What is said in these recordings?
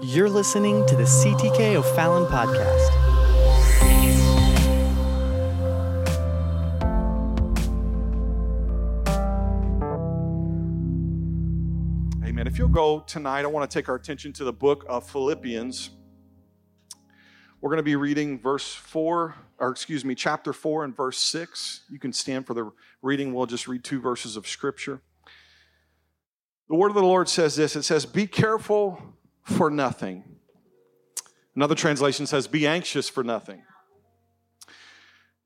You're listening to the CTK O'Fallon podcast. Amen. If you'll go tonight, I want to take our attention to the book of Philippians. We're going to be reading verse 4, or excuse me, chapter 4 and verse 6. You can stand for the reading. We'll just read two verses of scripture. The word of the Lord says this it says, Be careful for nothing. Another translation says, Be anxious for nothing.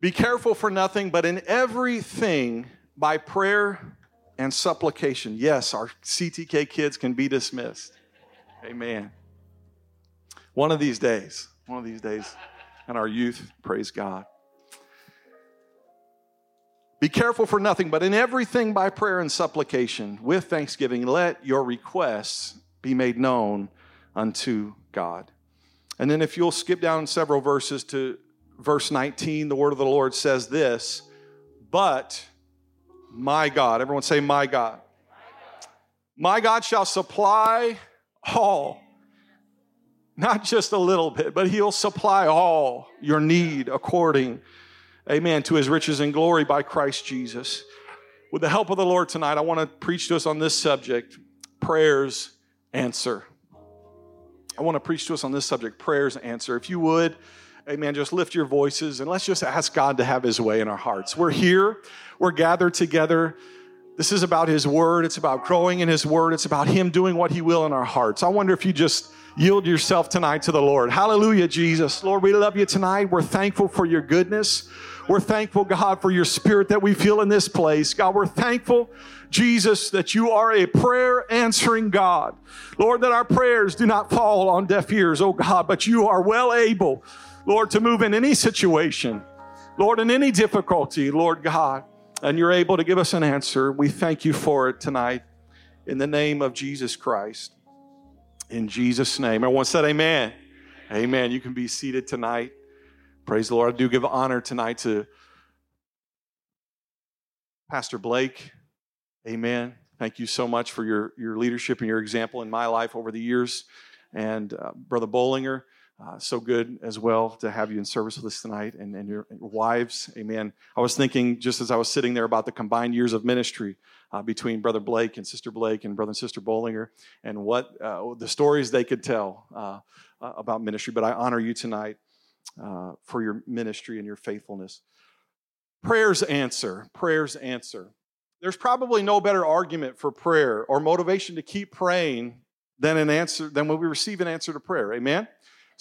Be careful for nothing, but in everything by prayer and supplication. Yes, our CTK kids can be dismissed. Amen. One of these days, one of these days, and our youth, praise God. Be careful for nothing, but in everything by prayer and supplication, with thanksgiving, let your requests be made known unto God. And then, if you'll skip down several verses to verse 19, the word of the Lord says this But my God, everyone say, My God. My God shall supply all, not just a little bit, but He'll supply all your need according, amen, to His riches and glory by Christ Jesus. With the help of the Lord tonight, I want to preach to us on this subject prayers answer. I want to preach to us on this subject prayers answer. If you would, amen, just lift your voices and let's just ask God to have his way in our hearts. We're here, we're gathered together. This is about his word, it's about growing in his word, it's about him doing what he will in our hearts. I wonder if you just yield yourself tonight to the Lord. Hallelujah, Jesus. Lord, we love you tonight. We're thankful for your goodness. We're thankful, God, for your spirit that we feel in this place. God, we're thankful, Jesus, that you are a prayer answering God. Lord, that our prayers do not fall on deaf ears, oh God, but you are well able, Lord, to move in any situation, Lord, in any difficulty, Lord God, and you're able to give us an answer. We thank you for it tonight in the name of Jesus Christ. In Jesus' name. Everyone said, Amen. Amen. You can be seated tonight. Praise the Lord. I do give honor tonight to Pastor Blake. Amen. Thank you so much for your, your leadership and your example in my life over the years. And uh, Brother Bollinger, uh, so good as well to have you in service with us tonight and, and your, your, wives. Amen. I was thinking just as I was sitting there about the combined years of ministry uh, between Brother Blake and Sister Blake and Brother and Sister Bollinger and what uh, the stories they could tell uh, uh, about ministry. But I honor you tonight uh, for your ministry and your faithfulness. Prayers answer. Prayers answer. There's probably no better argument for prayer or motivation to keep praying than an answer than when we receive an answer to prayer. Amen.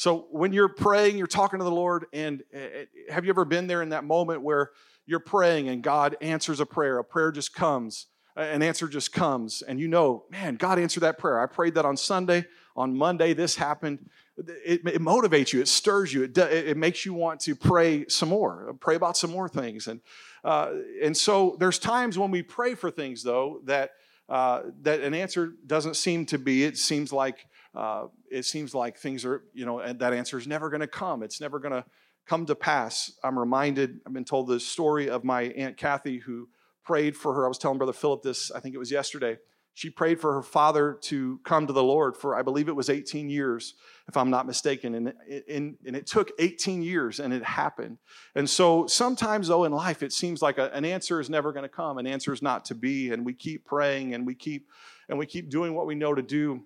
So when you're praying, you're talking to the Lord, and uh, have you ever been there in that moment where you're praying and God answers a prayer? A prayer just comes, an answer just comes, and you know, man, God answered that prayer. I prayed that on Sunday. On Monday, this happened it, it, motivates you, it stirs you, it, it makes you want to pray some more, pray about some more things. And, uh, and so there's times when we pray for things, though, that, uh, that an answer doesn't seem to be. It seems like, uh, it seems like things are, you know, that answer is never going to come. It's never going to come to pass. I'm reminded, I've been told the story of my Aunt Kathy who prayed for her. I was telling Brother Philip this, I think it was yesterday. She prayed for her father to come to the Lord for, I believe it was 18 years, if I'm not mistaken. And, and, and it took 18 years and it happened. And so sometimes, though, in life, it seems like a, an answer is never going to come, an answer is not to be. And we keep praying and we keep, and we keep doing what we know to do.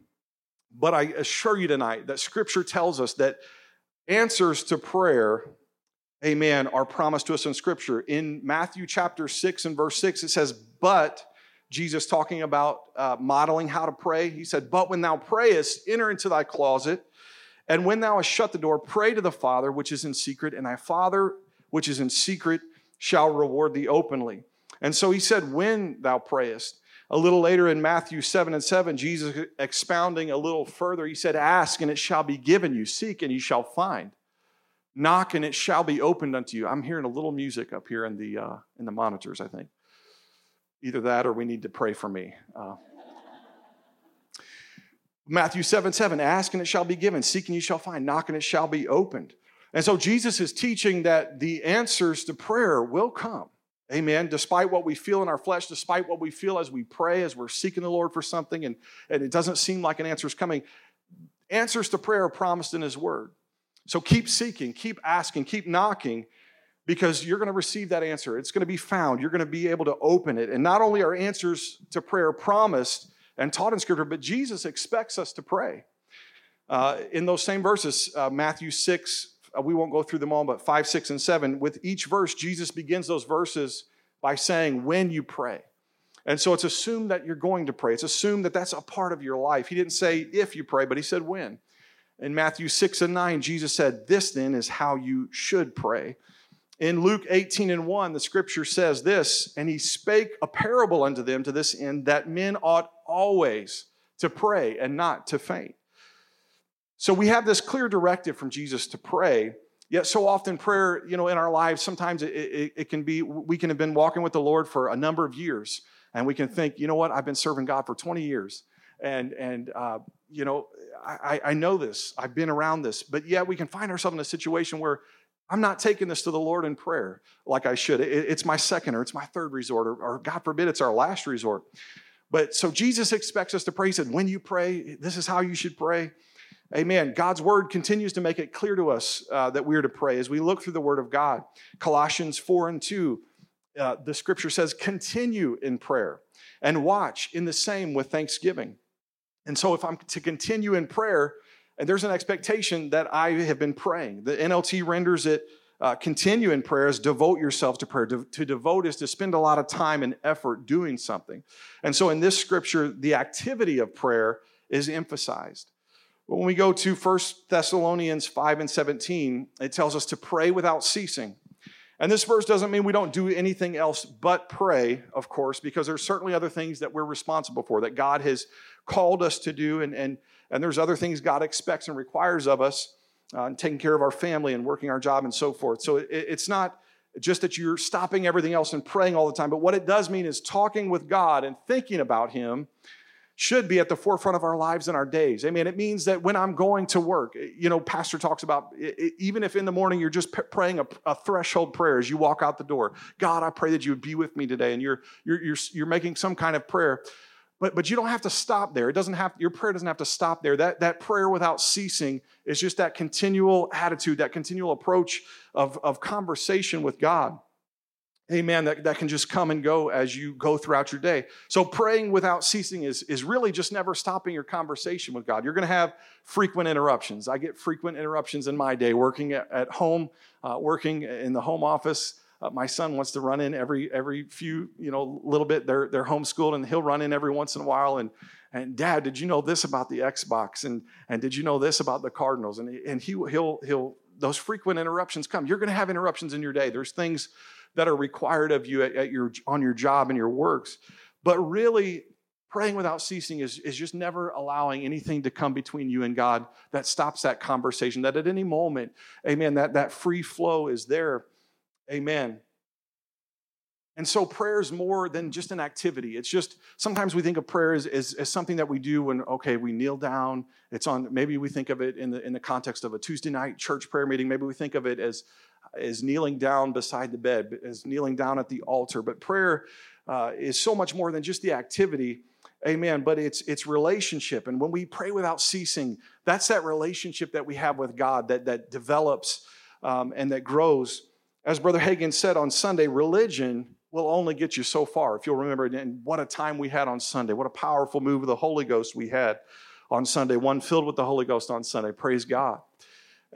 But I assure you tonight that Scripture tells us that answers to prayer amen, are promised to us in Scripture. In Matthew chapter 6 and verse 6, it says, But Jesus talking about uh, modeling how to pray. He said, But when thou prayest, enter into thy closet, and when thou hast shut the door, pray to the Father which is in secret, and thy Father which is in secret shall reward thee openly. And so he said, When thou prayest. A little later in Matthew 7 and 7, Jesus expounding a little further, he said, Ask and it shall be given you, seek and you shall find. Knock and it shall be opened unto you. I'm hearing a little music up here in the, uh, in the monitors, I think. Either that or we need to pray for me. Uh, Matthew 7 7, ask and it shall be given, seek and you shall find, knock and it shall be opened. And so Jesus is teaching that the answers to prayer will come. Amen. Despite what we feel in our flesh, despite what we feel as we pray, as we're seeking the Lord for something, and, and it doesn't seem like an answer is coming, Answers to prayer are promised in His Word. So keep seeking, keep asking, keep knocking, because you're going to receive that answer. It's going to be found. You're going to be able to open it. And not only are answers to prayer promised and taught in Scripture, but Jesus expects us to pray. Uh, in those same verses, uh, Matthew 6, uh, Uh, we won't go through them all, but 5, 6, and 7, with each verse, Jesus begins those verses by saying, when you pray. And so it's assumed that you're going to pray. It's assumed that that's a part of your life. He didn't say if you pray, but he said when. In Matthew 6 and 9, Jesus said, This then is how you should pray. In Luke 18 and 1, the scripture says this, and he spake a parable unto them to this end that men ought always to pray and not to faint. So we have this clear directive from Jesus to pray. Yet so often prayer, you know, in our lives, sometimes it, it, it, can be, we can have been walking with the Lord for a number of years, and we can think, you know what, I've been serving God for 20 years, and and uh, you know, I, I know this, I've been around this, but yet we can find ourselves in a situation where I'm not taking this to the Lord in prayer like I should. It, it's my second or it's my third resort, or, or God forbid, it's our last resort. But so Jesus expects us to pray. He said, when you pray, this is how you should pray. Amen. God's word continues to make it clear to us uh, that we are to pray as we look through the word of God. Colossians 4 and 2, uh, the scripture says, continue in prayer and watch in the same with thanksgiving. And so, if I'm to continue in prayer, and there's an expectation that I have been praying. The NLT renders it uh, continue in prayer as devote yourself to prayer. To devote is to spend a lot of time and effort doing something. And so, in this scripture, the activity of prayer is emphasized. But when we go to 1 Thessalonians 5 and 17, it tells us to pray without ceasing. And this verse doesn't mean we don't do anything else but pray, of course, because there's certainly other things that we're responsible for, that God has called us to do, and, and, and there's other things God expects and requires of us, uh, and taking care of our family and working our job and so forth. So it, it's not just that you're stopping everything else and praying all the time, but what it does mean is talking with God and thinking about Him should be at the forefront of our lives and our days. Amen. It means that when I'm going to work, you know, Pastor talks about even if in the morning you're just praying a, a, threshold prayer as you walk out the door. God, I pray that you would be with me today, and you're you're you're, you're making some kind of prayer. But, but you don't have to stop there. It doesn't have your prayer doesn't have to stop there. That, that prayer without ceasing is just that continual attitude, that continual approach of, of conversation with God amen, that, that can just come and go as you go throughout your day. So praying without ceasing is, is really just never stopping your conversation with God. You're going to have frequent interruptions. I get frequent interruptions in my day working at, at home, uh, working in the home office. Uh, my son wants to run in every every few you know little bit. They're they're homeschooled and he'll run in every once in a while and and dad did you know this about the xbox and and did you know this about the cardinals and and he he'll he'll those frequent interruptions come you're going to have interruptions in your day there's things that are required of you at, at your, on your job and your works. But really, praying without ceasing is, is just never allowing anything to come between you and God that stops that conversation, that at any moment, amen, that, that free flow is there. Amen. And so prayer is more than just an activity. It's just sometimes we think of prayer as, as, as, something that we do when, okay, we kneel down. It's on, maybe we think of it in the, in the context of a Tuesday night church prayer meeting. Maybe we think of it as is kneeling down beside the bed, is kneeling down at the altar. But prayer uh, is so much more than just the activity. Amen. But it's it's relationship. And when we pray without ceasing, that's that relationship that we have with God that, that develops um, and that grows. As Brother Hagin said on Sunday, religion will only get you so far. If you'll remember, and what a time we had on Sunday, what a powerful move of the Holy Ghost we had on Sunday, one filled with the Holy Ghost on Sunday. Praise God.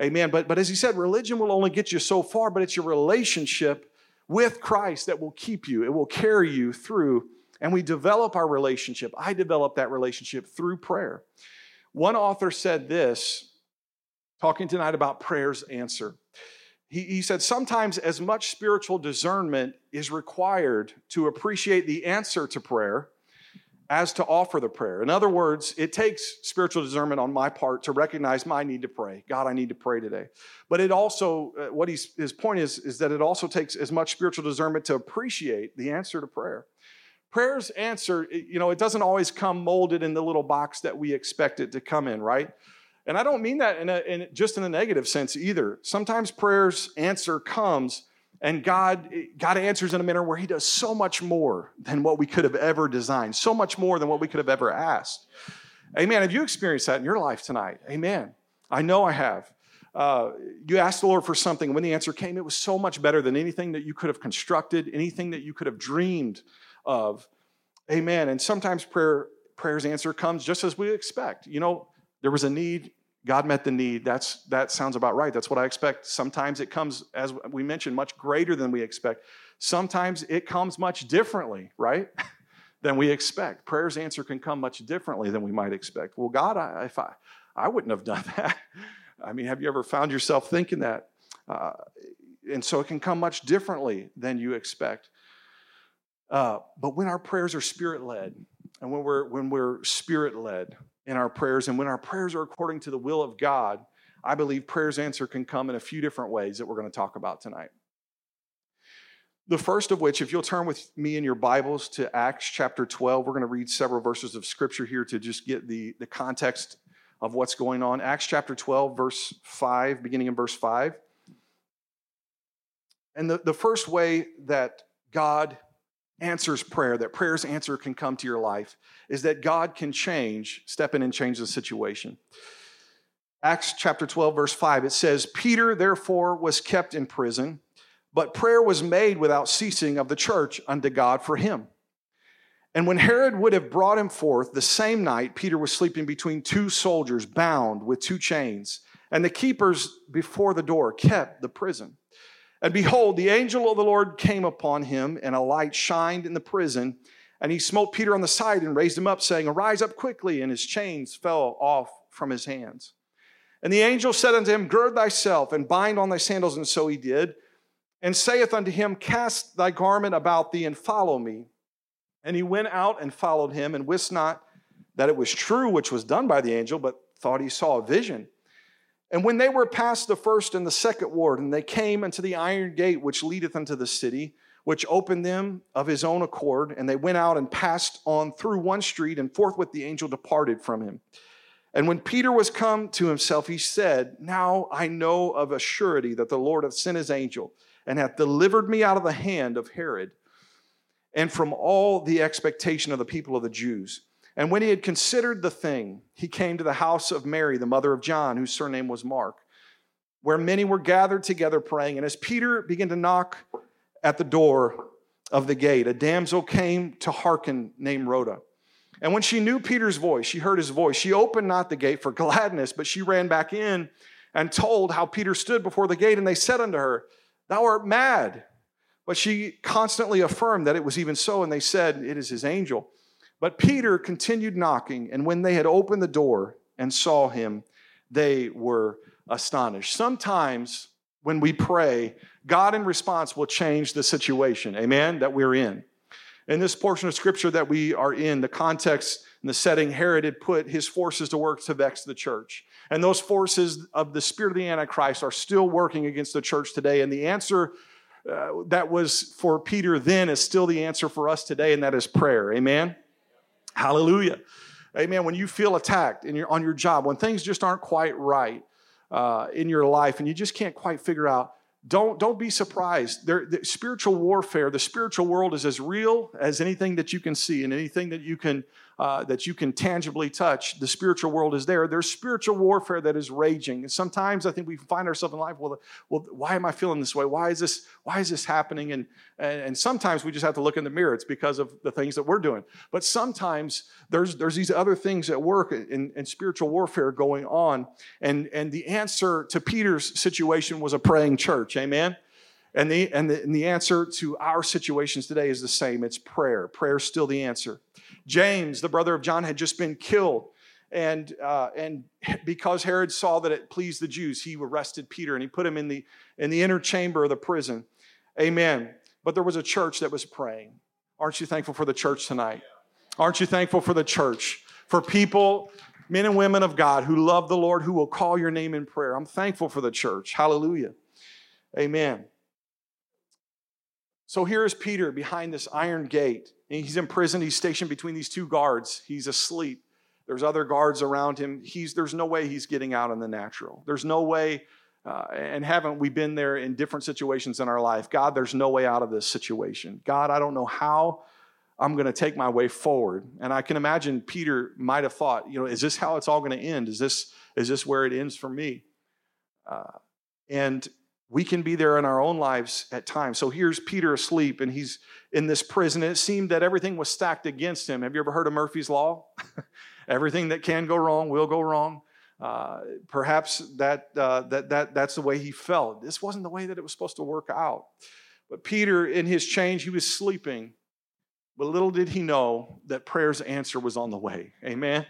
Amen. But, but as he said, religion will only get you so far, but it's your relationship with Christ that will keep you, it will carry you through. And we develop our relationship. I develop that relationship through prayer. One author said this, talking tonight about prayer's answer. He, he said, Sometimes as much spiritual discernment is required to appreciate the answer to prayer as to offer the prayer. In other words, it takes spiritual discernment on my part to recognize my need to pray. God, I need to pray today. But it also, uh, what he's, his point is, is that it also takes as much spiritual discernment to appreciate the answer to prayer. Prayer's answer, you know, it doesn't always come molded in the little box that we expect it to come in, right? And I don't mean that in, a, in just in a negative sense either. Sometimes prayer's answer comes and God, God answers in a manner where He does so much more than what we could have ever designed, so much more than what we could have ever asked. Amen. Have you experienced that in your life tonight? Amen. I know I have. Uh, you asked the Lord for something. When the answer came, it was so much better than anything that you could have constructed, anything that you could have dreamed of. Amen. And sometimes prayer prayer's answer comes just as we expect. You know, there was a need, God met the need. That's that sounds about right. That's what I expect. Sometimes it comes, as we mentioned, much greater than we expect. Sometimes it comes much differently, right? than we expect. Prayer's answer can come much differently than we might expect. Well, God, I, if I, I wouldn't have done that. I mean, have you ever found yourself thinking that? Uh, and so it can come much differently than you expect. Uh, but when our prayers are spirit led, and when we're when we're spirit led in our prayers, and when our prayers are according to the will of God, I believe prayer's answer can come in a few different ways that we're going to talk about tonight. The first of which, if you'll turn with me in your Bibles to Acts chapter 12, we're going to read several verses of scripture here to just get the, the context of what's going on. Acts chapter 12, verse 5, beginning in verse 5. And the, the first way that God answers prayer, that prayer's answer can come to your life, is that God can change, step in and change the situation. Acts chapter 12, verse 5, it says, Peter therefore was kept in prison but prayer was made without ceasing of the church unto God for him. And when Herod would have brought him forth, the same night Peter was sleeping between two soldiers, bound with two chains. And the keepers before the door kept the prison. And behold, the angel of the Lord came upon him, and a light shined in the prison. And he smote Peter on the side and raised him up, saying, Arise up quickly. And his chains fell off from his hands. And the angel said unto him, Gird thyself and bind on thy sandals. And so he did and saith unto him, Cast thy garment about thee and follow me. And he went out and followed him, and wist not that it was true which was done by the angel, but thought he saw a vision. And when they were past the first and the second ward, and they came unto the iron gate which leadeth unto the city, which opened them of his own accord, and they went out and passed on through one street, and forthwith the angel departed from him. And when Peter was come to himself, he said, Now I know of a surety that the Lord hath sent his angel and hath delivered me out of the hand of Herod and from all the expectation of the people of the Jews. And when he had considered the thing, he came to the house of Mary, the mother of John, whose surname was Mark, where many were gathered together praying. And as Peter began to knock at the door of the gate, a damsel came to hearken named Rhoda. And when she knew Peter's voice, she heard his voice. She opened not the gate for gladness, but she ran back in and told how Peter stood before the gate. And they said unto her, Thou art mad. But she constantly affirmed that it was even so, and they said, It is his angel. But Peter continued knocking, and when they had opened the door and saw him, they were astonished. Sometimes when we pray, God in response will change the situation, amen, that we're in. In this portion of scripture that we are in, the context and the setting, Herod had put his forces to work to vex the church. And those forces of the spirit of the Antichrist are still working against the church today. And the answer uh, that was for Peter then is still the answer for us today, and that is prayer. Amen? Hallelujah. Amen. When you feel attacked in your, on your job, when things just aren't quite right uh, in your life and you just can't quite figure out don't, don't be surprised. There, the spiritual warfare, the spiritual world is as real as anything that you can see and anything that you can, uh, that you can tangibly touch. The spiritual world is there. There's spiritual warfare that is raging. And sometimes I think we find ourselves in life, well, well, why am I feeling this way? Why is this, why is this happening? And, and, and sometimes we just have to look in the mirror. It's because of the things that we're doing. But sometimes there's, there's these other things at work in, in spiritual warfare going on. And, and the answer to Peter's situation was a praying church. Amen. And the, and, the, and the answer to our situations today is the same it's prayer. Prayer is still the answer. James, the brother of John, had just been killed. And, uh, and because Herod saw that it pleased the Jews, he arrested Peter and he put him in the, in the inner chamber of the prison. Amen. But there was a church that was praying. Aren't you thankful for the church tonight? Aren't you thankful for the church? For people, men and women of God who love the Lord, who will call your name in prayer. I'm thankful for the church. Hallelujah. Amen. So here is Peter behind this iron gate. He's in prison. He's stationed between these two guards. He's asleep. There's other guards around him. He's, there's no way he's getting out in the natural. There's no way, uh, and haven't we been there in different situations in our life? God, there's no way out of this situation. God, I don't know how I'm going to take my way forward. And I can imagine Peter might have thought, you know, is this how it's all going to end? Is this, is this where it ends for me? Uh, and we can be there in our own lives at times. So here's Peter asleep and he's in this prison. It seemed that everything was stacked against him. Have you ever heard of Murphy's Law? everything that can go wrong will go wrong. Uh, perhaps that, uh, that, that, that's the way he felt. This wasn't the way that it was supposed to work out. But Peter, in his change, he was sleeping. But little did he know that prayer's answer was on the way. Amen.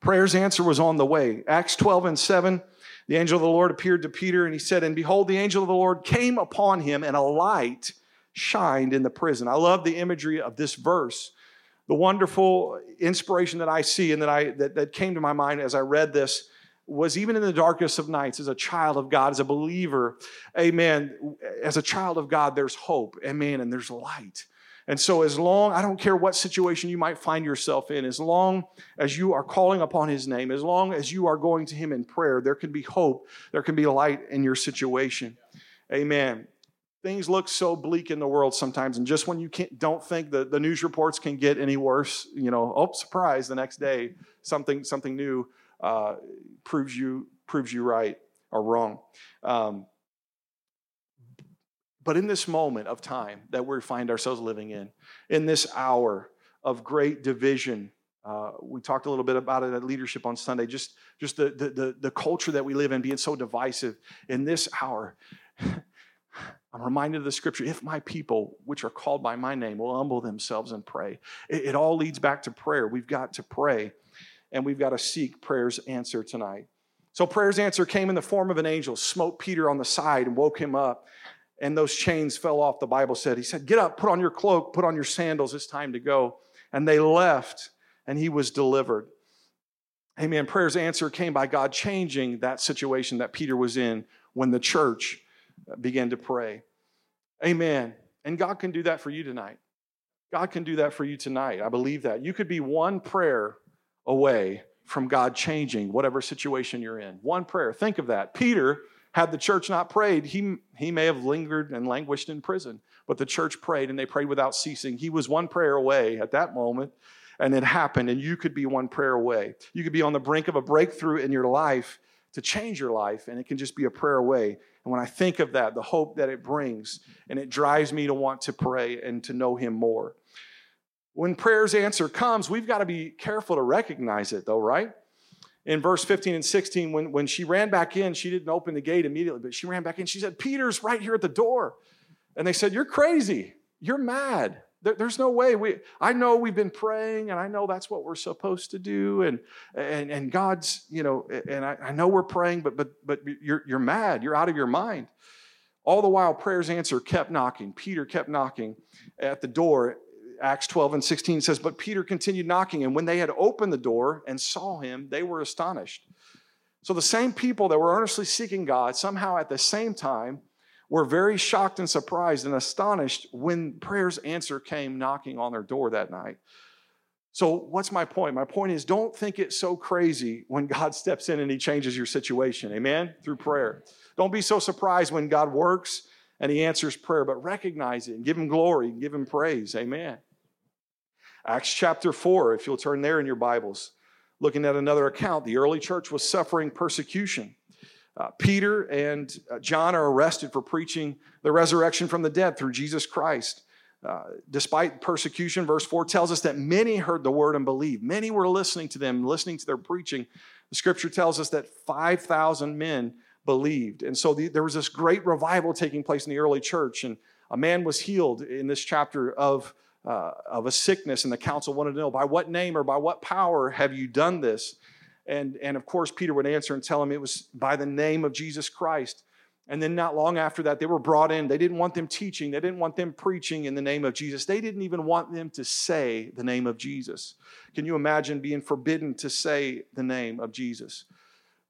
Prayer's answer was on the way. Acts 12 and 7, the angel of the Lord appeared to Peter and he said, And behold, the angel of the Lord came upon him, and a light shined in the prison. I love the imagery of this verse. The wonderful inspiration that I see and that I that, that came to my mind as I read this was even in the darkest of nights as a child of God, as a believer, amen. As a child of God, there's hope, amen, and there's light. And so, as long, I don't care what situation you might find yourself in, as long as you are calling upon His name, as long as you are going to Him in prayer, there can be hope, there can be light in your situation. Amen. Things look so bleak in the world sometimes, and just when you can't, don't think that the news reports can get any worse, you know, oh, surprise, the next day, something, something new uh, proves you proves you right or wrong. Um, but in this moment of time that we find ourselves living in, in this hour of great division, uh, we talked a little bit about it at leadership on Sunday. Just, just the, the, the, the culture that we live in being so divisive. In this hour, I'm reminded of the scripture if my people, which are called by my name, will humble themselves and pray. It, it all leads back to prayer. We've got to pray and we've got to seek prayer's answer tonight. So, prayer's answer came in the form of an angel, smote Peter on the side, and woke him up. And those chains fell off, the Bible said. He said, Get up, put on your cloak, put on your sandals, it's time to go. And they left, and he was delivered. Amen. Prayer's answer came by God changing that situation that Peter was in when the church began to pray. Amen. And God can do that for you tonight. God can do that for you tonight. I believe that. You could be one prayer away from God changing whatever situation you're in. One prayer. Think of that. Peter, had the church not prayed, he, he may have lingered and languished in prison. But the church prayed and they prayed without ceasing. He was one prayer away at that moment, and it happened, and you could be one prayer away. You could be on the brink of a breakthrough in your life to change your life, and it can just be a prayer away. And when I think of that, the hope that it brings, and it drives me to want to pray and to know Him more. When prayer's answer comes, we've got to be careful to recognize it, though, right? In verse 15 and 16, when, when she ran back in, she didn't open the gate immediately, but she ran back in. She said, Peter's right here at the door. And they said, You're crazy. You're mad. There, there's no way. We, I know we've been praying, and I know that's what we're supposed to do. And, and, and God's, you know, and I, I know we're praying, but, but, but you're, you're mad. You're out of your mind. All the while, prayer's answer kept knocking. Peter kept knocking at the door, Acts 12 and 16 says, But Peter continued knocking, and when they had opened the door and saw him, they were astonished. So the same people that were earnestly seeking God, somehow at the same time, were very shocked and surprised and astonished when prayer's answer came knocking on their door that night. So, what's my point? My point is don't think it's so crazy when God steps in and he changes your situation. Amen? Through prayer. Don't be so surprised when God works and he answers prayer, but recognize it and give him glory and give him praise. Amen. Acts chapter 4, if you'll turn there in your Bibles, looking at another account, the early church was suffering persecution. Uh, Peter and uh, John are arrested for preaching the resurrection from the dead through Jesus Christ. Uh, despite persecution, verse 4 tells us that many heard the word and believed. Many were listening to them, listening to their preaching. The scripture tells us that 5,000 men believed. And so the, there was this great revival taking place in the early church. And a man was healed in this chapter of, uh, of a sickness, and the council wanted to know by what name or by what power have you done this? And, and of course, Peter would answer and tell him it was by the name of Jesus Christ. And then, not long after that, they were brought in. They didn't want them teaching, they didn't want them preaching in the name of Jesus. They didn't even want them to say the name of Jesus. Can you imagine being forbidden to say the name of Jesus?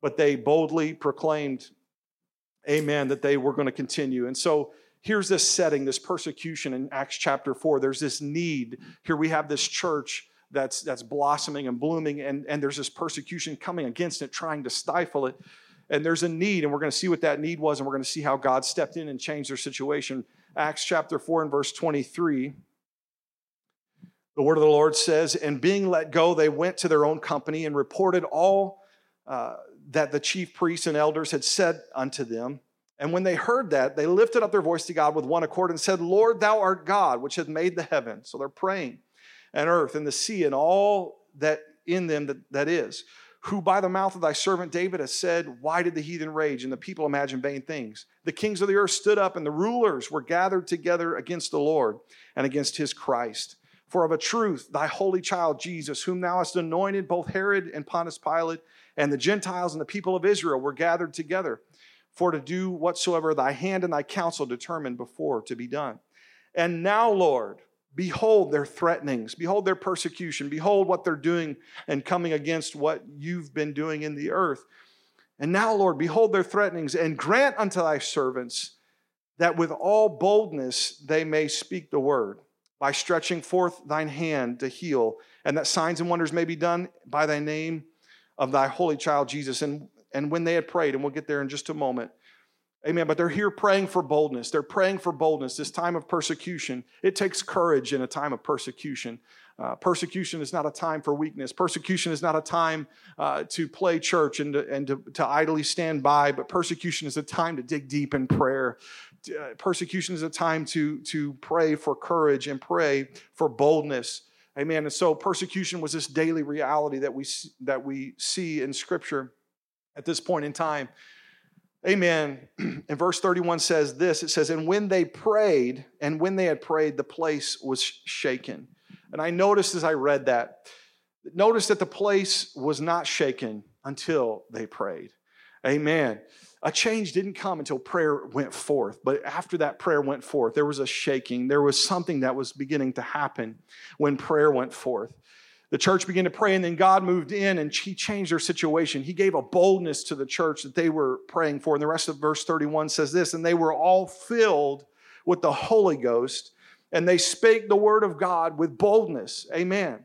but they boldly proclaimed, Amen, that they were going to continue. And so here's this setting, this persecution in Acts chapter 4. There's this need. Here we have this church that's, that's blossoming and blooming, and, and there's this persecution coming against it, trying to stifle it. And there's a need, and we're going to see what that need was, and we're going to see how God stepped in and changed their situation. Acts chapter 4 and verse 23. The word of the Lord says, And being let go, they went to their own company and reported all uh, that the chief priests and elders had said unto them. And when they heard that, they lifted up their voice to God with one accord and said, Lord, thou art God, which hath made the heaven. So they're praying, and earth, and the sea, and all that in them that, that is who by the mouth of thy servant David has said, Why did the heathen rage and the people imagine vain things? The kings of the earth stood up and the rulers were gathered together against the Lord and against his Christ. For of a truth, thy holy child Jesus, whom thou hast anointed, both Herod and Pontius Pilate, and the Gentiles and the people of Israel were gathered together for to do whatsoever thy hand and thy counsel determined before to be done. And now, Lord, Behold their threatenings. Behold their persecution. Behold what they're doing and coming against what you've been doing in the earth. And now, Lord, behold their threatenings and grant unto thy servants that with all boldness they may speak the word by stretching forth thine hand to heal, and that signs and wonders may be done by thy name of thy holy child Jesus. And, and when they had prayed, and we'll get there in just a moment, Amen. But they're here praying for boldness. They're praying for boldness. This time of persecution, it takes courage in a time of persecution. Uh, persecution is not a time for weakness. Persecution is not a time uh, to play church and, to, and to, to, idly stand by, but persecution is a time to dig deep in prayer. Uh, persecution is a time to, to pray for courage and pray for boldness. Amen. And so persecution was this daily reality that we, that we see in Scripture at this point in time. Amen. And verse 31 says this it says, And when they prayed, and when they had prayed, the place was shaken. And I noticed as I read that, notice that the place was not shaken until they prayed. Amen. A change didn't come until prayer went forth. But after that prayer went forth, there was a shaking. There was something that was beginning to happen when prayer went forth. The church began to pray, and then God moved in and He changed their situation. He gave a boldness to the church that they were praying for. And the rest of verse 31 says this And they were all filled with the Holy Ghost, and they spake the word of God with boldness. Amen.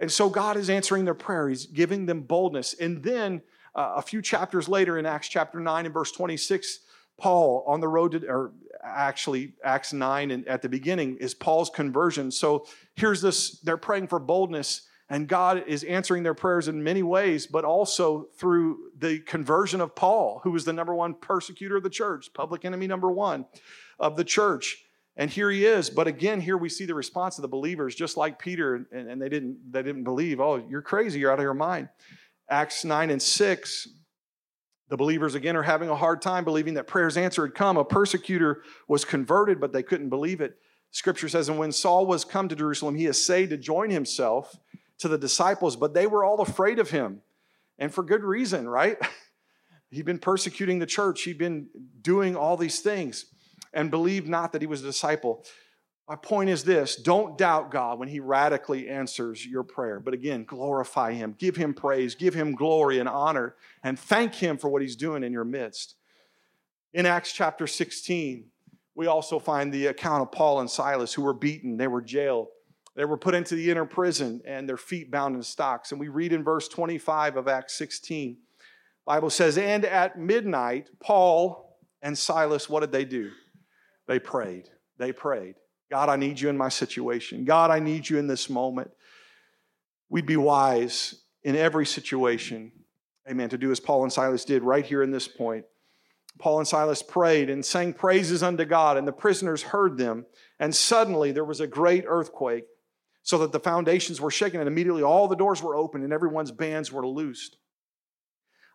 And so God is answering their prayer, He's giving them boldness. And then uh, a few chapters later in Acts chapter 9 and verse 26, Paul on the road to, or actually Acts 9 and at the beginning is Paul's conversion. So here's this, they're praying for boldness and God is answering their prayers in many ways, but also through the conversion of Paul, who was the number one persecutor of the church, public enemy number one of the church. And here he is. But again, here we see the response of the believers, just like Peter, and, and they didn't they didn't believe. Oh, you're crazy, you're out of your mind. Acts 9 and 6, the believers again are having a hard time believing that prayer's answer had come. A persecutor was converted, but they couldn't believe it. Scripture says, and when Saul was come to Jerusalem, he essayed to join himself to the disciples, but they were all afraid of him. And for good reason, right? He'd been persecuting the church, he'd been doing all these things, and believed not that he was a disciple. My point is this don't doubt God when He radically answers your prayer. But again, glorify Him, give Him praise, give Him glory and honor, and thank Him for what He's doing in your midst. In Acts chapter 16, we also find the account of Paul and Silas who were beaten, they were jailed. They were put into the inner prison and their feet bound in stocks. And we read in verse 25 of Acts 16, Bible says, And at midnight, Paul and Silas, what did they do? They prayed. They prayed. God, I need you in my situation. God, I need you in this moment. We'd be wise in every situation, amen, to do as Paul and Silas did right here in this point. Paul and Silas prayed and sang praises unto God, and the prisoners heard them. And suddenly there was a great earthquake so that the foundations were shaken, and immediately all the doors were opened and everyone's bands were loosed.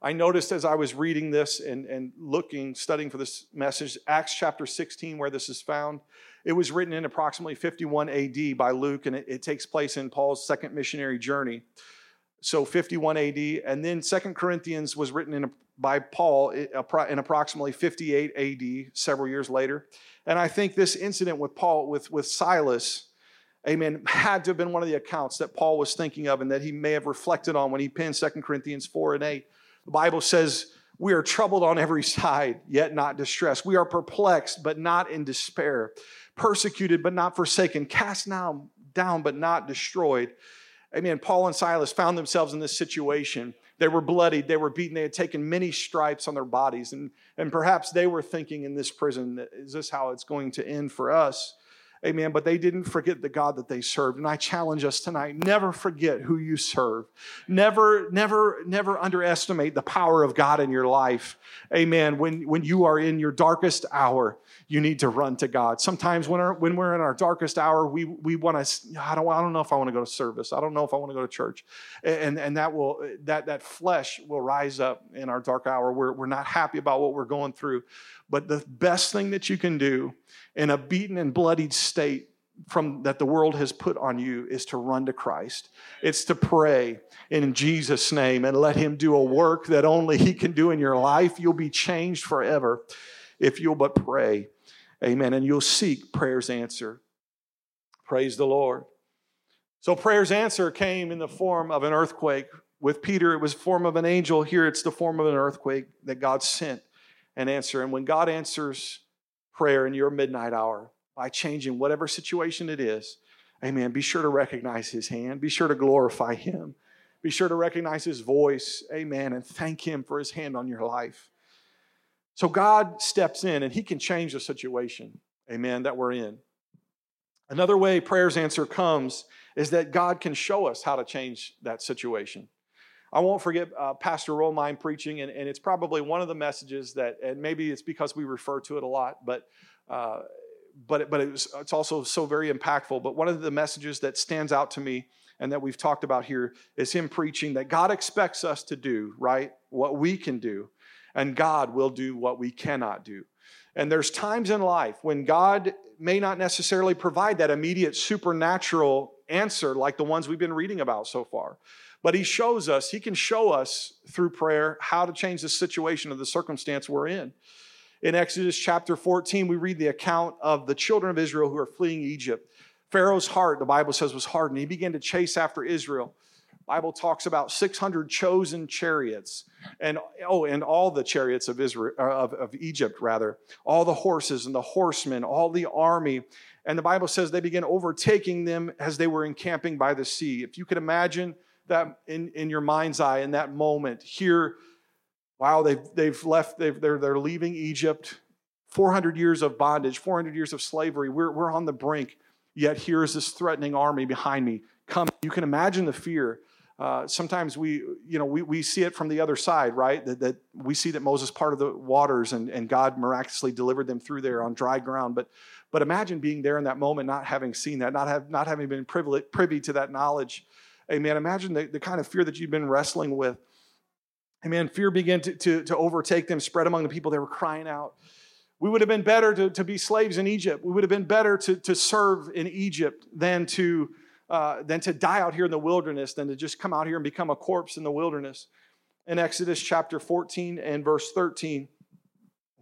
I noticed as I was reading this and, and looking, studying for this message, Acts chapter 16, where this is found, it was written in approximately 51 AD by Luke, and it, it takes place in Paul's second missionary journey. So 51 AD, and then Second Corinthians was written in by Paul in approximately 58 AD, several years later. And I think this incident with Paul, with, with Silas, amen, had to have been one of the accounts that Paul was thinking of and that he may have reflected on when he penned 2 Corinthians 4 and 8. The Bible says, We are troubled on every side, yet not distressed. We are perplexed, but not in despair. Persecuted, but not forsaken. Cast now down, but not destroyed. Amen. Paul and Silas found themselves in this situation. They were bloodied, they were beaten, they had taken many stripes on their bodies. And, and perhaps they were thinking in this prison, is this how it's going to end for us? Amen. But they didn't forget the God that they served. And I challenge us tonight never forget who you serve. Never, never, never underestimate the power of God in your life. Amen. When, when you are in your darkest hour, you need to run to God. Sometimes when, our, when we're in our darkest hour, we, we want to, I don't, I don't know if I want to go to service. I don't know if I want to go to church. And, and that will, that, that flesh will rise up in our dark hour. We're, we're not happy about what we're going through. But the best thing that you can do in a beaten and bloodied state from that the world has put on you is to run to Christ. It's to pray in Jesus name and let him do a work that only he can do in your life. You'll be changed forever if you'll but pray. Amen. And you'll seek prayer's answer. Praise the Lord. So prayer's answer came in the form of an earthquake. With Peter, it was form of an angel. Here it's the form of an earthquake that God sent an answer. And when God answers prayer in your midnight hour by changing whatever situation it is. Amen. Be sure to recognize his hand. Be sure to glorify him. Be sure to recognize his voice. Amen. And thank him for his hand on your life. So God steps in and he can change the situation. Amen. That we're in. Another way prayer's answer comes is that God can show us how to change that situation. I won't forget uh, Pastor Romine preaching, and, and, it's probably one of the messages that, and maybe it's because we refer to it a lot, but uh, but but it was, it's also so very impactful. But one of the messages that stands out to me and that we've talked about here is him preaching that God expects us to do right what we can do, and God will do what we cannot do. And there's times in life when God may not necessarily provide that immediate supernatural answer like the ones we've been reading about so far. But he shows us, he can show us through prayer how to change the situation of the circumstance we're in. In Exodus chapter 14, we read the account of the children of Israel who are fleeing Egypt. Pharaoh's heart, the Bible says, was hardened. He began to chase after Israel. Bible talks about 600 chosen chariots and oh and all the chariots of Israel uh, of, of Egypt rather all the horses and the horsemen all the army and the Bible says they began overtaking them as they were encamping by the sea if you could imagine that in, in your mind's eye in that moment. Here, wow, they've, they've left, they've, they're, they're leaving Egypt. 400 years of bondage, 400 years of slavery. We're, we're on the brink. Yet here is this threatening army behind me. Come, you can imagine the fear. Uh, sometimes we, you know, we, we see it from the other side, right? That, that we see that Moses parted the waters and, and God miraculously delivered them through there on dry ground. But, but imagine being there in that moment, not having seen that, not, have, not having been privy, privy to that knowledge. Amen. Imagine the, the kind of fear that you've been wrestling with. Amen. Fear began to, to, to overtake them, spread among the people. They were crying out. We would have been better to, to be slaves in Egypt. We would have been better to, to serve in Egypt than to, uh, than to die out here in the wilderness, than to just come out here and become a corpse in the wilderness. In Exodus chapter 14 and verse 13,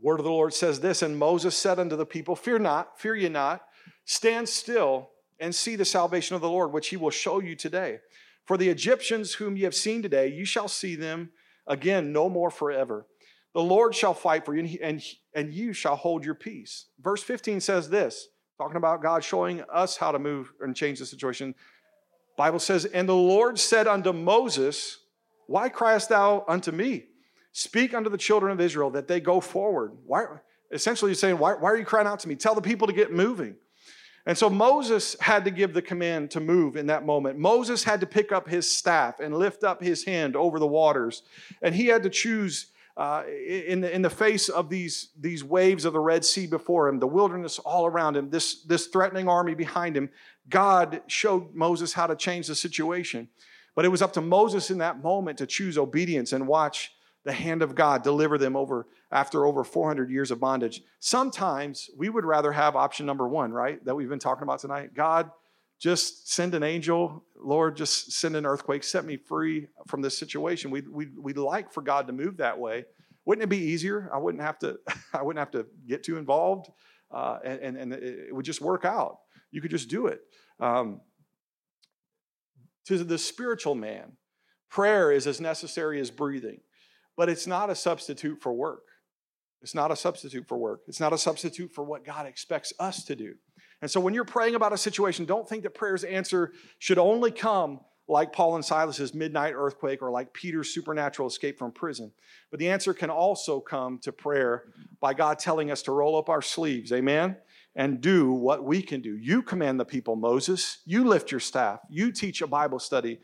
word of the Lord says this And Moses said unto the people, Fear not, fear ye not, stand still and see the salvation of the Lord, which he will show you today. For the Egyptians whom ye have seen today, you shall see them again no more forever. The Lord shall fight for you, and, he, and, and you shall hold your peace. Verse 15 says this, talking about God showing us how to move and change the situation. Bible says, And the Lord said unto Moses, Why criest thou unto me? Speak unto the children of Israel that they go forward. Why? Essentially, he's saying, why, why are you crying out to me? Tell the people to get moving. And so Moses had to give the command to move in that moment. Moses had to pick up his staff and lift up his hand over the waters. And he had to choose uh, in, the, in the face of these, these waves of the Red Sea before him, the wilderness all around him, this, this threatening army behind him. God showed Moses how to change the situation. But it was up to Moses in that moment to choose obedience and watch the hand of God deliver them over after over 400 years of bondage. Sometimes we would rather have option number one, right? That we've been talking about tonight. God, just send an angel. Lord, just send an earthquake. Set me free from this situation. We'd, we'd, we'd like for God to move that way. Wouldn't it be easier? I wouldn't have to, I wouldn't have to get too involved uh, and, and, it would just work out. You could just do it. Um, to the spiritual man, prayer is as necessary as breathing but it's not a substitute for work. It's not a substitute for work. It's not a substitute for what God expects us to do. And so when you're praying about a situation, don't think that prayer's answer should only come like Paul and Silas's midnight earthquake or like Peter's supernatural escape from prison. But the answer can also come to prayer by God telling us to roll up our sleeves. Amen? and do what we can do. You command the people, Moses. You lift your staff. You teach a Bible study.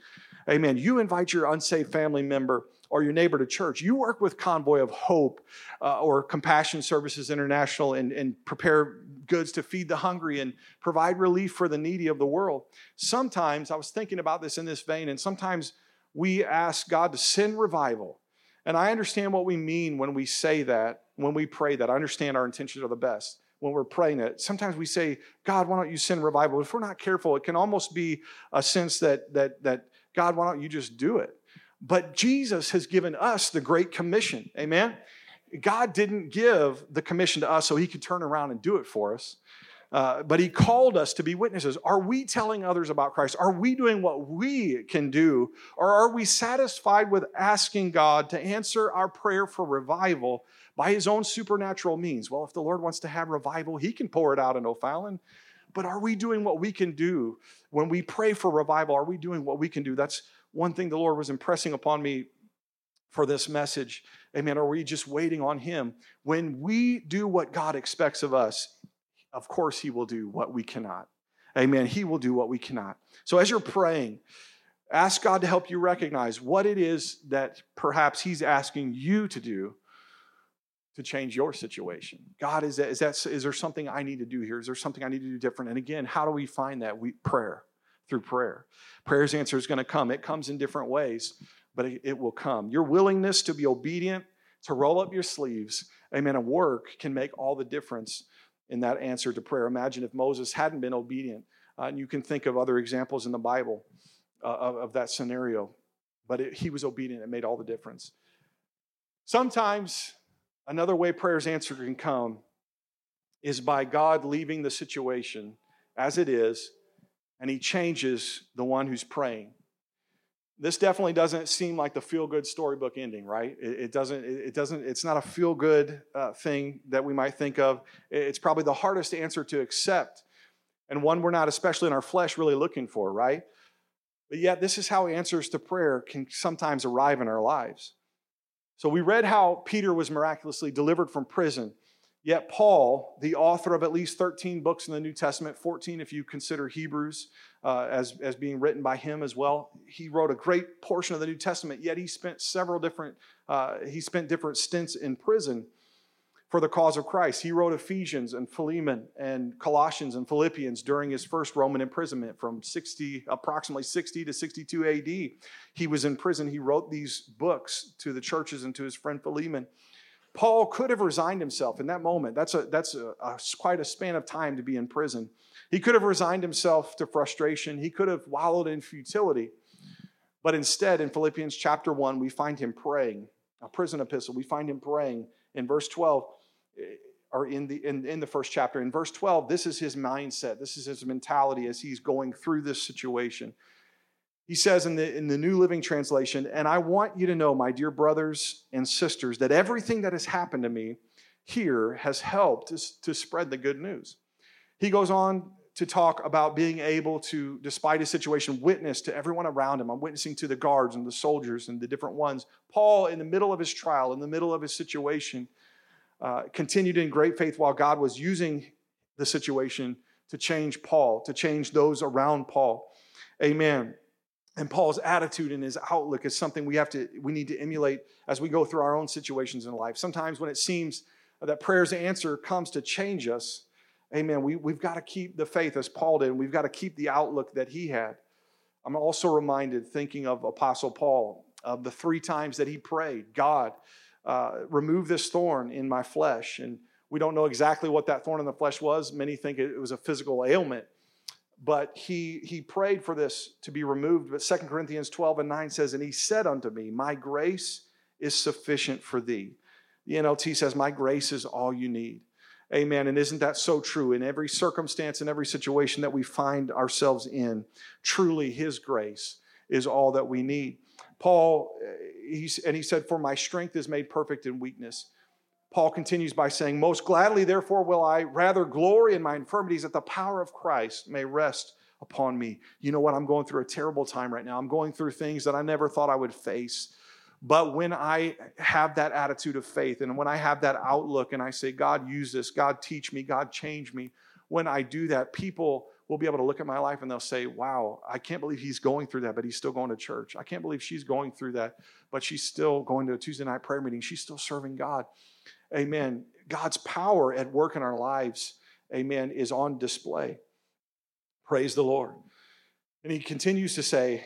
Amen. You invite your unsaved family member or your neighbor to church. You work with Convoy of Hope uh, or Compassion Services International and, and prepare goods to feed the hungry and provide relief for the needy of the world. Sometimes, I was thinking about this in this vein, and sometimes we ask God to send revival. And I understand what we mean when we say that, when we pray that. I understand our intentions are the best when we're praying it. Sometimes we say, God, why don't you send revival? If we're not careful, it can almost be a sense that, that, that God, why don't you just do it? But Jesus has given us the Great Commission. Amen? God didn't give the commission to us so he could turn around and do it for us. Uh, but he called us to be witnesses. Are we telling others about Christ? Are we doing what we can do? Or are we satisfied with asking God to answer our prayer for revival by his own supernatural means? Well, if the Lord wants to have revival, he can pour it out in O'Fallon. But are we doing what we can do? When we pray for revival, are we doing what we can do? That's one thing the Lord was impressing upon me for this message. Amen. Are we just waiting on Him? When we do what God expects of us, of course, He will do what we cannot. Amen. He will do what we cannot. So as you're praying, ask God to help you recognize what it is that perhaps He's asking you to do to change your situation. God, is that, is that is there something I need to do here? Is there something I need to do different? And again, how do we find that? We prayer through prayer. Prayer's answer is going to come. It comes in different ways, but it, will come. Your willingness to be obedient, to roll up your sleeves, amen, and work can make all the difference in that answer to prayer. Imagine if Moses hadn't been obedient. Uh, and you can think of other examples in the Bible uh, of, of, that scenario. But it, he was obedient. It made all the difference. Sometimes another way prayer's answer can come is by God leaving the situation as it is, and he changes the one who's praying. This definitely doesn't seem like the feel-good storybook ending, right? It, it doesn't. It doesn't. It's not a feel-good uh, thing that we might think of. It's probably the hardest answer to accept, and one we're not, especially in our flesh, really looking for, right? But yet, this is how answers to prayer can sometimes arrive in our lives. So we read how Peter was miraculously delivered from prison. Yet, Paul, the author of at least 13 books in the New Testament, 14 if you consider Hebrews uh, as, as being written by him as well, he wrote a great portion of the New Testament, yet he spent several different, uh, he spent different stints in prison for the cause of Christ. He wrote Ephesians and Philemon and Colossians and Philippians during his first Roman imprisonment from 60, approximately 60 to 62 AD. He was in prison. He wrote these books to the churches and to his friend Philemon. Paul could have resigned himself in that moment. That's, a, that's a, a, quite a span of time to be in prison. He could have resigned himself to frustration. He could have wallowed in futility. But instead, in Philippians chapter 1, we find him praying, a prison epistle. We find him praying in verse 12, eh, or in the, in, in the first chapter. In verse 12, this is his mindset, this is his mentality as he's going through this situation. He says in the, in the New Living Translation, and I want you to know, my dear brothers and sisters, that everything that has happened to me here has helped to, to spread the good news. He goes on to talk about being able to, despite his situation, witness to everyone around him. I'm witnessing to the guards and the soldiers and the different ones. Paul, in the middle of his trial, in the middle of his situation, uh, continued in great faith while God was using the situation to change Paul, to change those around Paul. Amen. And Paul's attitude and his outlook is something we have to we need to emulate as we go through our own situations in life. Sometimes when it seems that prayer's answer comes to change us, amen, we, we've got to keep the faith as Paul did, and we've got to keep the outlook that he had. I'm also reminded, thinking of Apostle Paul, of the three times that he prayed, God, uh, remove this thorn in my flesh. And we don't know exactly what that thorn in the flesh was. Many think it was a physical ailment but he he prayed for this to be removed. But 2 corinthians 12 and 9 says and he said unto me my grace is sufficient for thee. The nlt says my grace is all you need. Amen. And isn't that so true? In every circumstance in every situation that we find ourselves in truly his grace is all that we need. Paul eh, he's, and he said for my strength is made perfect in weakness Paul continues by saying, Most gladly, therefore, will I rather glory in my infirmities that the power of Christ may rest upon me. You know what? I'm going through a terrible time right now. I'm going through things that I never thought I would face. But when I have that attitude of faith and when I have that outlook and I say, God, use this, God, teach me, God, change me, when I do that, people will be able to look at my life and they'll say, Wow, I can't believe he's going through that, but he's still going to church. I can't believe she's going through that, but she's still going to a Tuesday night prayer meeting. She's still serving God. Amen. God's power at work in our lives, amen, is on display. Praise the Lord. And he continues to say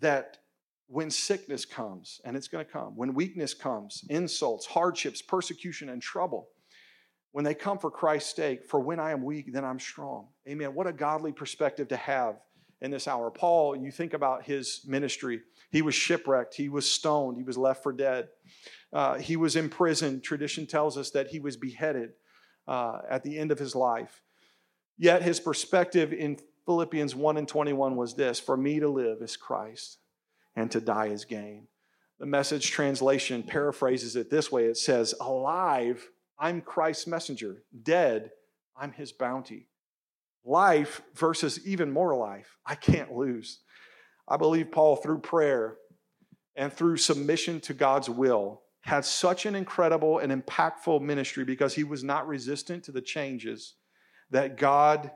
that when sickness comes, and it's going to come, when weakness comes, insults, hardships, persecution, and trouble, when they come for Christ's sake, for when I am weak, then I'm strong. Amen. What a godly perspective to have in this hour. Paul, you think about his ministry. He was shipwrecked, he was stoned, he was left for dead. Uh, he was imprisoned. Tradition tells us that he was beheaded uh, at the end of his life. Yet his perspective in Philippians 1 and 21 was this For me to live is Christ, and to die is gain. The message translation paraphrases it this way it says, Alive I'm Christ's messenger. Dead, I'm his bounty. Life versus even more life, I can't lose. I believe Paul, through prayer and through submission to God's will, had such an incredible and impactful ministry because he was not resistant to the changes that God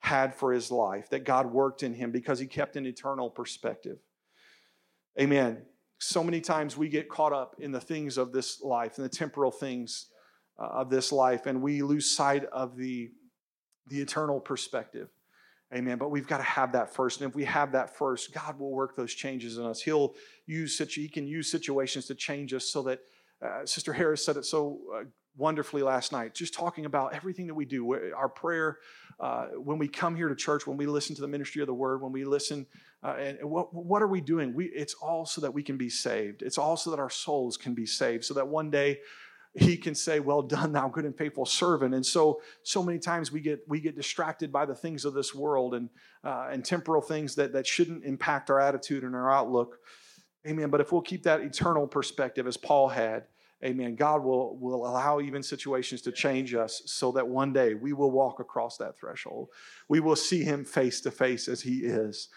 had for his life, that God worked in him because he kept an eternal perspective. Amen. So many times we get caught up in the things of this life and the temporal things uh, of this life, and we lose sight of the, the eternal perspective. Amen. But we've got to have that first. And if we have that first, God will work those changes in us. He'll use such, He can use situations to change us so that uh, Sister Harris said it so uh, wonderfully last night, just talking about everything that we do, our prayer, uh, when we come here to church, when we listen to the ministry of the word, when we listen, uh, and what, what are we doing? We, it's all so that we can be saved. It's all so that our souls can be saved, so that one day he can say well done thou good and faithful servant. And so so many times we get we get distracted by the things of this world and uh, and temporal things that that shouldn't impact our attitude and our outlook. Amen. But if we'll keep that eternal perspective as paul had amen god will will allow even situations to change us so that one day we will walk across that threshold. We will see him face to face as he is.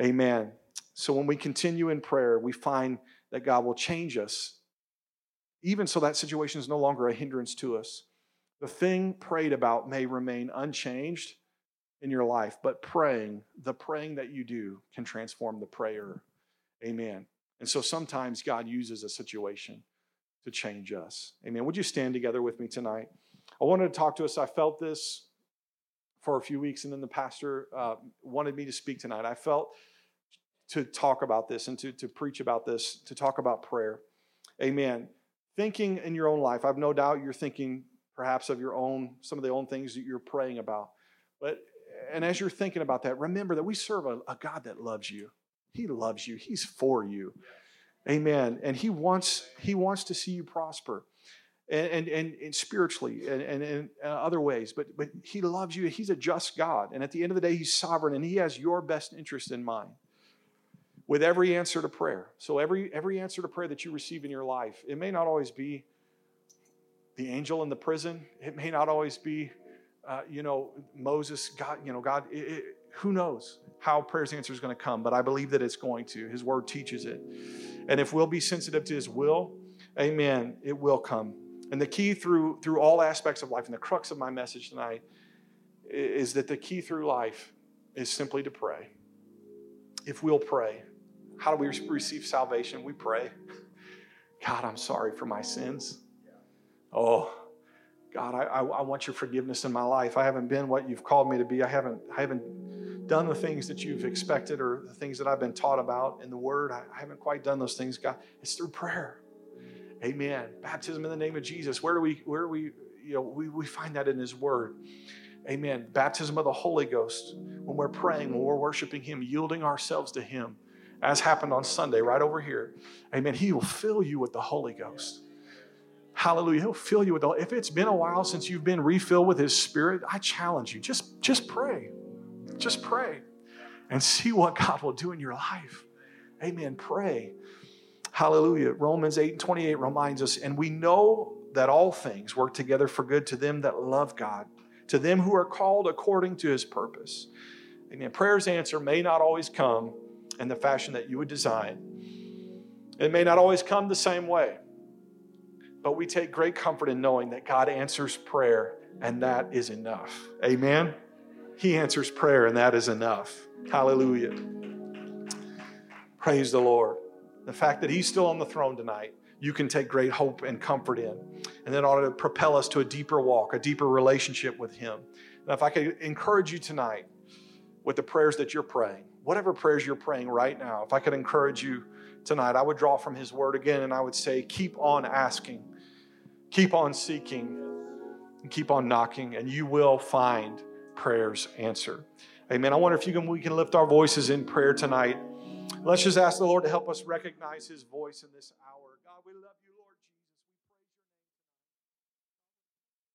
Amen. So when we continue in prayer we find that god will change us even so that situation is no longer a hindrance to us. The thing prayed about may remain unchanged in your life, but praying, the praying that you do, can transform the prayer. Amen. And so sometimes God uses a situation to change us. Amen. Would you stand together with me tonight? I wanted to talk to us. I felt this for a few weeks, and then the pastor uh, wanted me to speak tonight. I felt to talk about this and to, to preach about this, to talk about prayer. Amen thinking in your own life, I've no doubt you're thinking perhaps of your own, some of the own things that you're praying about. But, and as you're thinking about that, remember that we serve a, a God that loves you. He loves you. He's for you. Amen. And he wants, he wants to see you prosper. And, and, and, spiritually and, and in other ways. But, but he loves you. He's a just God. And at the end of the day, he's sovereign and he has your best interest in mind with every answer to prayer. So every every answer to prayer that you receive in your life, it may not always be the angel in the prison. It may not always be, uh, you know, Moses. God, you know, God. It, it, who knows how prayer's answer is going to come? But I believe that it's going to. His word teaches it, and if we'll be sensitive to His will, Amen. It will come. And the key through through all aspects of life, and the crux of my message tonight, is that the key through life is simply to pray. If we'll pray, how do we receive salvation? We pray. God, I'm sorry for my sins. Oh, God, I, I, want your forgiveness in my life. I haven't been what you've called me to be. I haven't, I haven't done the things that you've expected or the things that I've been taught about in the Word. I, I haven't quite done those things, God. It's through prayer. Amen. Baptism in the name of Jesus. Where do we, where do we, you know, we, we find that in His Word. Amen. Baptism of the Holy Ghost. When we're praying, when we're worshiping Him, yielding ourselves to Him as happened on Sunday, right over here. Amen. He will fill you with the Holy Ghost. Hallelujah. He'll fill you with the if it's been a while since you've been refilled with his spirit, I challenge you. Just, just pray. Just pray and see what God will do in your life. Amen. Pray. Hallelujah. Romans 8 and 28 reminds us, and we know that all things work together for good to them that love God, to them who are called according to his purpose. Amen. Prayer's answer may not always come in the fashion that you would design. It may not always come the same way, but we take great comfort in knowing that God answers prayer and that is enough. Amen. He answers prayer, and that is enough. Hallelujah. Praise the Lord. The fact that He's still on the throne tonight, you can take great hope and comfort in. And that ought to propel us to a deeper walk, a deeper relationship with Him. Now, if I could encourage you tonight with the prayers that you're praying, whatever prayers you're praying right now, if I could encourage you tonight, I would draw from His Word again and I would say, keep on asking, keep on seeking, and keep on knocking, and you will find prayers answered. Amen. I wonder if you can, we can lift our voices in prayer tonight. Let's just ask the Lord to help us recognize His voice in this hour.